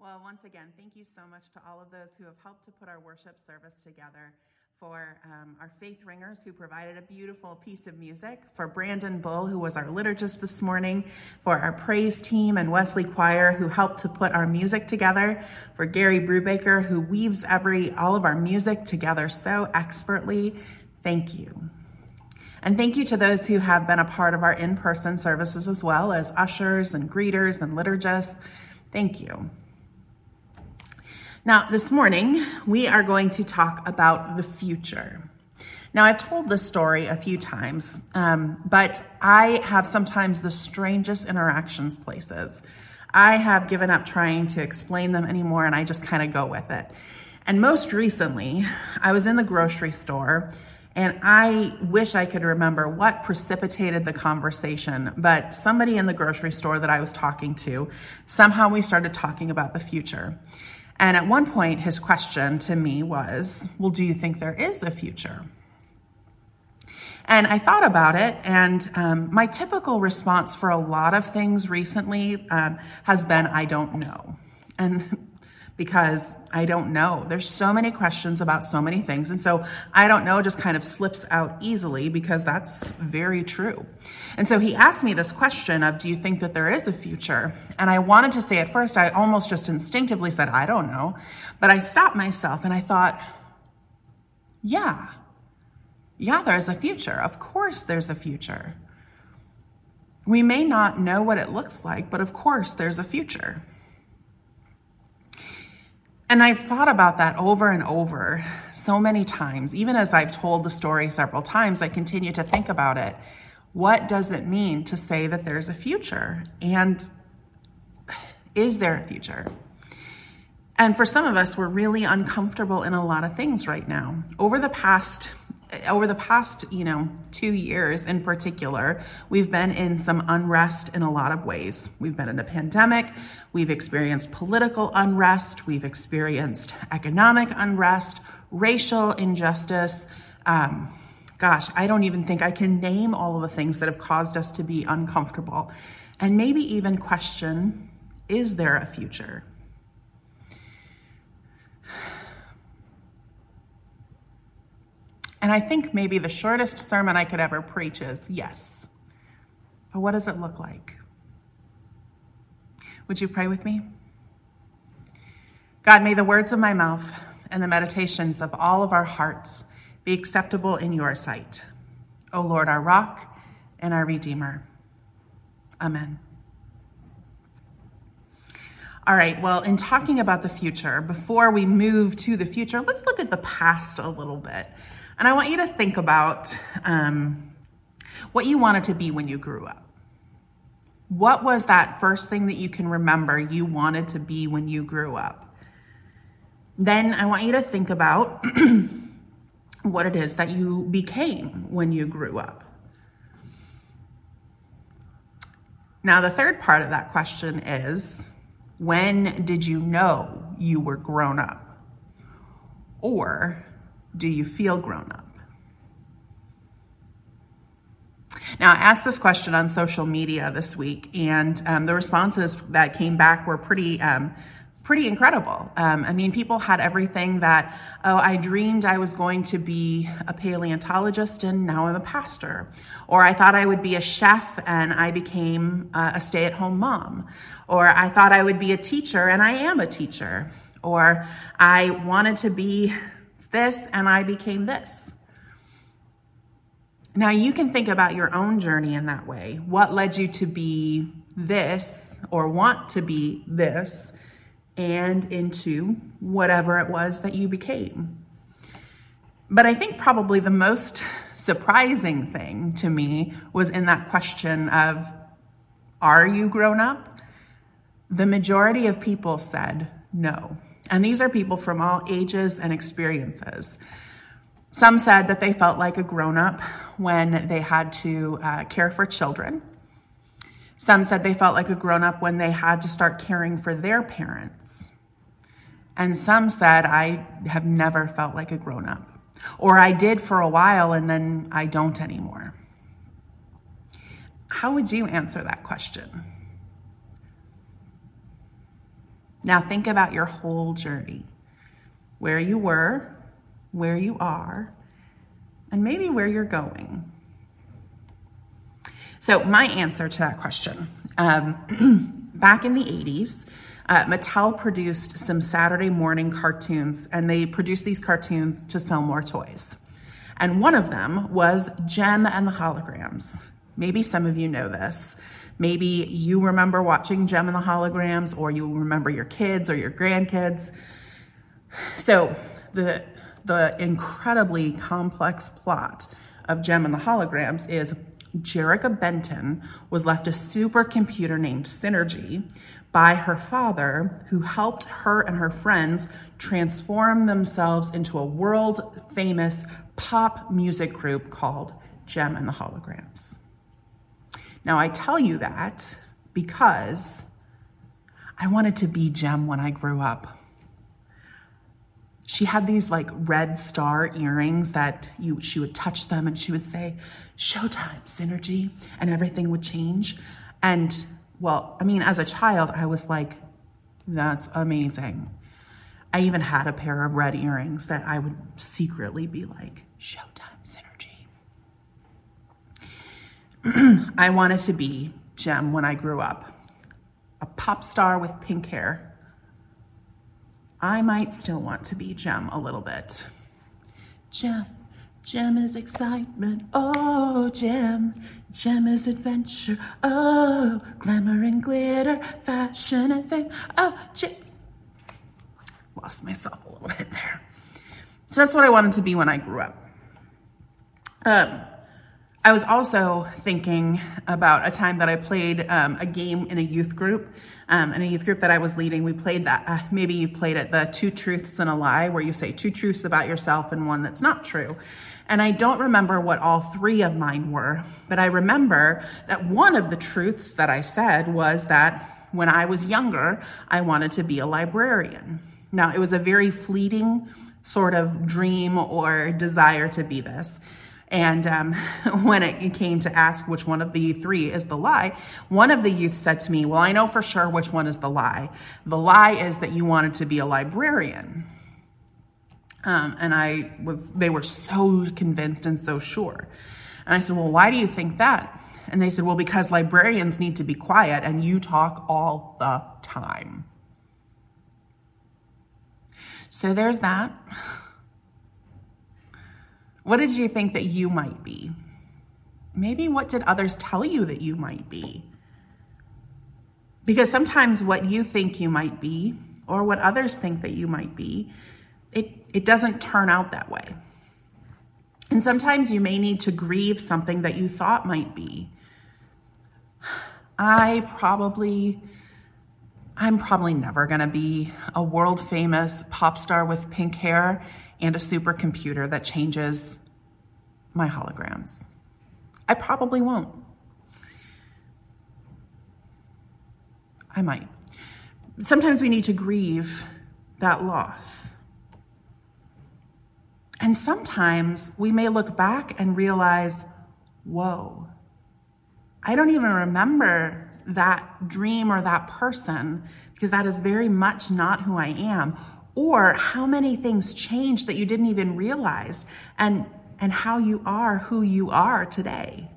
Well, once again, thank you so much to all of those who have helped to put our worship service together. For um, our faith ringers who provided a beautiful piece of music, for Brandon Bull, who was our liturgist this morning, for our praise team and Wesley Choir, who helped to put our music together, for Gary Brubaker, who weaves every all of our music together so expertly. Thank you. And thank you to those who have been a part of our in person services as well as ushers and greeters and liturgists. Thank you. Now, this morning, we are going to talk about the future. Now, I've told this story a few times, um, but I have sometimes the strangest interactions places. I have given up trying to explain them anymore, and I just kind of go with it. And most recently, I was in the grocery store, and I wish I could remember what precipitated the conversation, but somebody in the grocery store that I was talking to, somehow we started talking about the future. And at one point, his question to me was, Well, do you think there is a future? And I thought about it, and um, my typical response for a lot of things recently um, has been, I don't know. And because I don't know. There's so many questions about so many things. And so I don't know just kind of slips out easily because that's very true. And so he asked me this question of, do you think that there is a future? And I wanted to say at first, I almost just instinctively said, I don't know. But I stopped myself and I thought, yeah, yeah, there's a future. Of course there's a future. We may not know what it looks like, but of course there's a future. And I've thought about that over and over so many times. Even as I've told the story several times, I continue to think about it. What does it mean to say that there's a future? And is there a future? And for some of us, we're really uncomfortable in a lot of things right now. Over the past over the past, you know, two years in particular, we've been in some unrest in a lot of ways. We've been in a pandemic, we've experienced political unrest, we've experienced economic unrest, racial injustice. Um, gosh, I don't even think I can name all of the things that have caused us to be uncomfortable and maybe even question is there a future? And I think maybe the shortest sermon I could ever preach is yes. But what does it look like? Would you pray with me? God, may the words of my mouth and the meditations of all of our hearts be acceptable in your sight. O Lord, our rock and our redeemer. Amen. All right, well, in talking about the future, before we move to the future, let's look at the past a little bit. And I want you to think about um, what you wanted to be when you grew up. What was that first thing that you can remember you wanted to be when you grew up? Then I want you to think about what it is that you became when you grew up. Now, the third part of that question is when did you know you were grown up? Or do you feel grown up? Now, I asked this question on social media this week, and um, the responses that came back were pretty, um, pretty incredible. Um, I mean, people had everything that, oh, I dreamed I was going to be a paleontologist, and now I'm a pastor. Or I thought I would be a chef, and I became uh, a stay at home mom. Or I thought I would be a teacher, and I am a teacher. Or I wanted to be this and I became this. Now you can think about your own journey in that way. What led you to be this or want to be this and into whatever it was that you became. But I think probably the most surprising thing to me was in that question of, are you grown up? The majority of people said no. And these are people from all ages and experiences. Some said that they felt like a grown up when they had to uh, care for children. Some said they felt like a grown up when they had to start caring for their parents. And some said, I have never felt like a grown up. Or I did for a while and then I don't anymore. How would you answer that question? Now think about your whole journey where you were, where you are, and maybe where you're going. So, my answer to that question um, back in the 80s, uh, Mattel produced some Saturday morning cartoons, and they produced these cartoons to sell more toys. And one of them was Jem and the Holograms. Maybe some of you know this. Maybe you remember watching Jem and the Holograms, or you remember your kids or your grandkids. So, the, the incredibly complex plot of Jem and the Holograms is Jerrica Benton was left a supercomputer named Synergy by her father, who helped her and her friends transform themselves into a world famous pop music group called Jem and the Holograms. Now, I tell you that because I wanted to be Jem when I grew up. She had these like red star earrings that you she would touch them and she would say, Showtime, synergy, and everything would change. And well, I mean, as a child, I was like, that's amazing. I even had a pair of red earrings that I would secretly be like, Showtime Synergy. I wanted to be Jem when I grew up, a pop star with pink hair. I might still want to be Jem a little bit. Jem, Jem is excitement, oh Jem. Jem is adventure, oh glamour and glitter, fashion and fame, oh Jem. Lost myself a little bit there. So that's what I wanted to be when I grew up. Um, I was also thinking about a time that I played um, a game in a youth group. Um, in a youth group that I was leading, we played that. Uh, maybe you've played it, the two truths and a lie, where you say two truths about yourself and one that's not true. And I don't remember what all three of mine were, but I remember that one of the truths that I said was that when I was younger, I wanted to be a librarian. Now, it was a very fleeting sort of dream or desire to be this. And um, when it came to ask which one of the three is the lie, one of the youth said to me, Well, I know for sure which one is the lie. The lie is that you wanted to be a librarian. Um, and I was, they were so convinced and so sure. And I said, Well, why do you think that? And they said, Well, because librarians need to be quiet and you talk all the time. So there's that. What did you think that you might be? Maybe what did others tell you that you might be? Because sometimes what you think you might be, or what others think that you might be, it, it doesn't turn out that way. And sometimes you may need to grieve something that you thought might be. I probably, I'm probably never gonna be a world famous pop star with pink hair and a supercomputer that changes my holograms. I probably won't. I might. Sometimes we need to grieve that loss. And sometimes we may look back and realize, whoa, I don't even remember that dream or that person because that is very much not who I am or how many things changed that you didn't even realize and and how you are who you are today.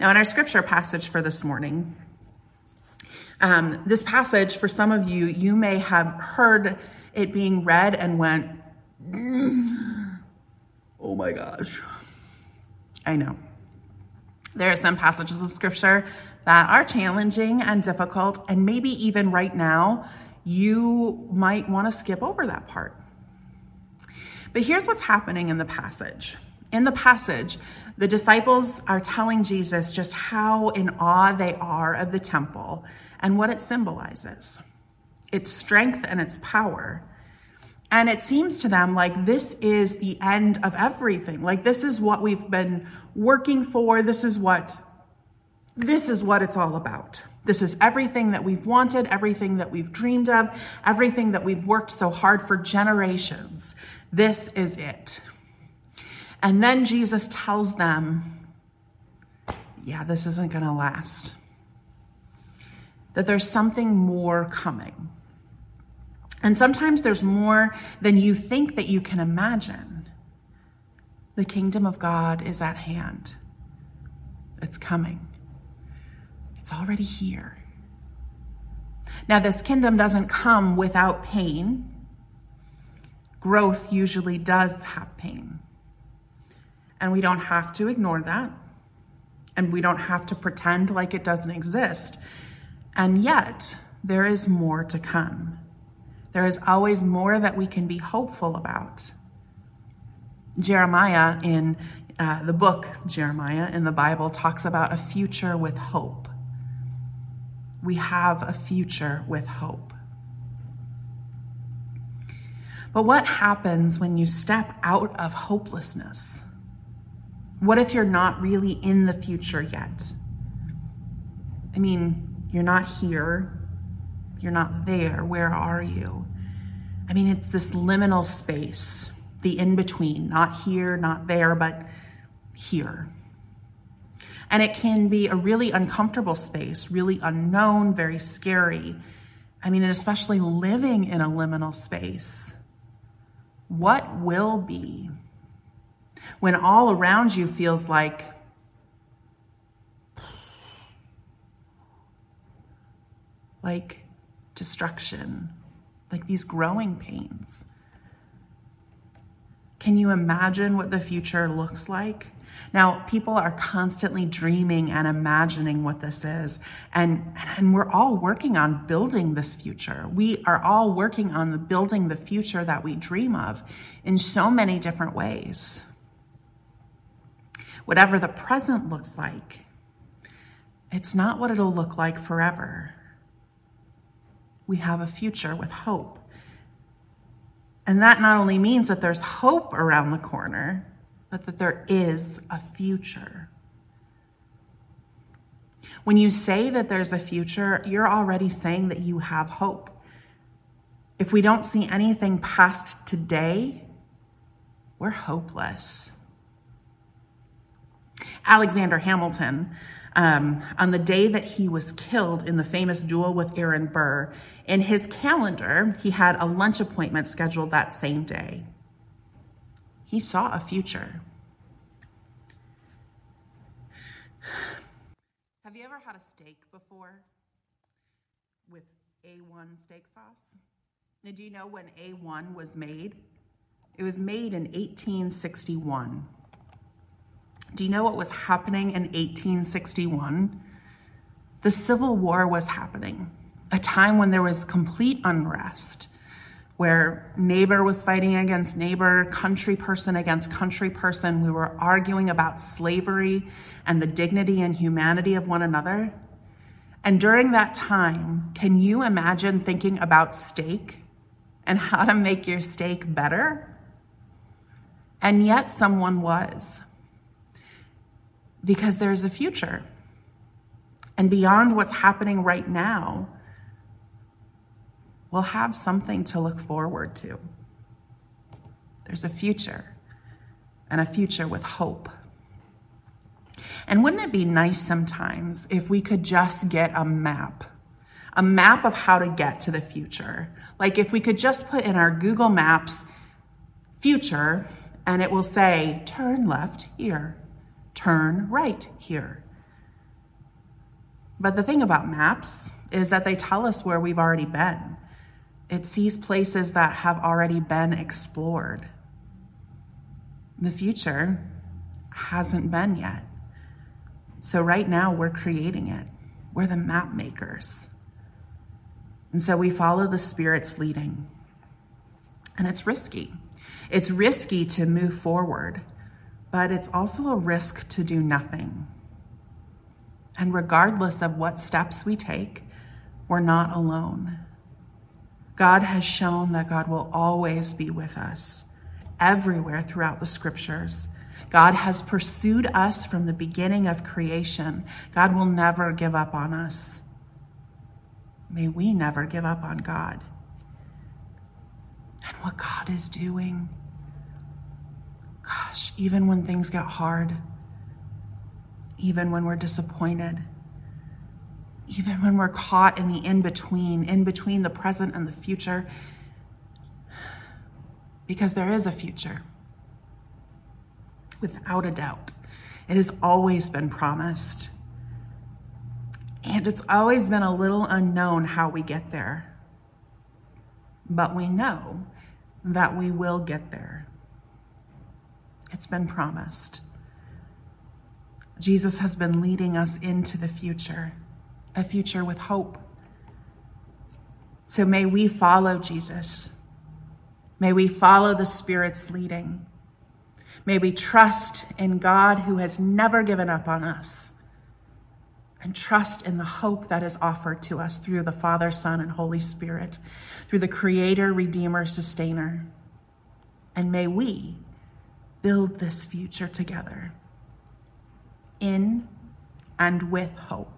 Now, in our scripture passage for this morning, um, this passage, for some of you, you may have heard it being read and went, oh my gosh. I know. There are some passages of scripture that are challenging and difficult, and maybe even right now, you might want to skip over that part. But here's what's happening in the passage. In the passage, the disciples are telling Jesus just how in awe they are of the temple and what it symbolizes its strength and its power. And it seems to them like this is the end of everything. Like this is what we've been working for. This is what this is what it's all about. This is everything that we've wanted, everything that we've dreamed of, everything that we've worked so hard for generations. This is it. And then Jesus tells them, yeah, this isn't going to last. that there's something more coming. And sometimes there's more than you think that you can imagine. The kingdom of God is at hand. It's coming. It's already here. Now, this kingdom doesn't come without pain. Growth usually does have pain. And we don't have to ignore that. And we don't have to pretend like it doesn't exist. And yet, there is more to come. There is always more that we can be hopeful about. Jeremiah, in uh, the book Jeremiah in the Bible, talks about a future with hope. We have a future with hope. But what happens when you step out of hopelessness? What if you're not really in the future yet? I mean, you're not here, you're not there. Where are you? I mean, it's this liminal space, the in between, not here, not there, but here. And it can be a really uncomfortable space, really unknown, very scary. I mean, and especially living in a liminal space. What will be when all around you feels like like destruction, like these growing pains. Can you imagine what the future looks like? Now, people are constantly dreaming and imagining what this is, and, and we're all working on building this future. We are all working on the building the future that we dream of in so many different ways. Whatever the present looks like, it's not what it'll look like forever we have a future with hope. And that not only means that there's hope around the corner, but that there is a future. When you say that there's a future, you're already saying that you have hope. If we don't see anything past today, we're hopeless. Alexander Hamilton um, on the day that he was killed in the famous duel with Aaron Burr. In his calendar, he had a lunch appointment scheduled that same day. He saw a future. Have you ever had a steak before with A1 steak sauce? And do you know when A1 was made? It was made in 1861. Do you know what was happening in 1861? The Civil War was happening, a time when there was complete unrest, where neighbor was fighting against neighbor, country person against country person. We were arguing about slavery and the dignity and humanity of one another. And during that time, can you imagine thinking about steak and how to make your steak better? And yet, someone was because there's a future. And beyond what's happening right now, we'll have something to look forward to. There's a future, and a future with hope. And wouldn't it be nice sometimes if we could just get a map? A map of how to get to the future. Like if we could just put in our Google Maps future and it will say, turn left here turn right here. But the thing about maps is that they tell us where we've already been. It sees places that have already been explored. The future hasn't been yet. So right now we're creating it. We're the map makers. And so we follow the Spirit's leading. And it's risky. It's risky to move forward but it's also a risk to do nothing. And regardless of what steps we take, we're not alone. God has shown that God will always be with us everywhere throughout the scriptures. God has pursued us from the beginning of creation. God will never give up on us. May we never give up on God and what God is doing gosh, even when things get hard, even when we're disappointed, even when we're caught in the in between, in between the present and the future, because there is a future, without a doubt. It has always been promised. And it's always been a little unknown how we get there. But we know that we will get there. It's been promised. Jesus has been leading us into the future, a future with hope. So may we follow Jesus. May we follow the Spirit's leading. May we trust in God who has never given up on us and trust in the hope that is offered to us through the Father, Son, and Holy Spirit, through the Creator, Redeemer, Sustainer. And may we build this future together in and with hope.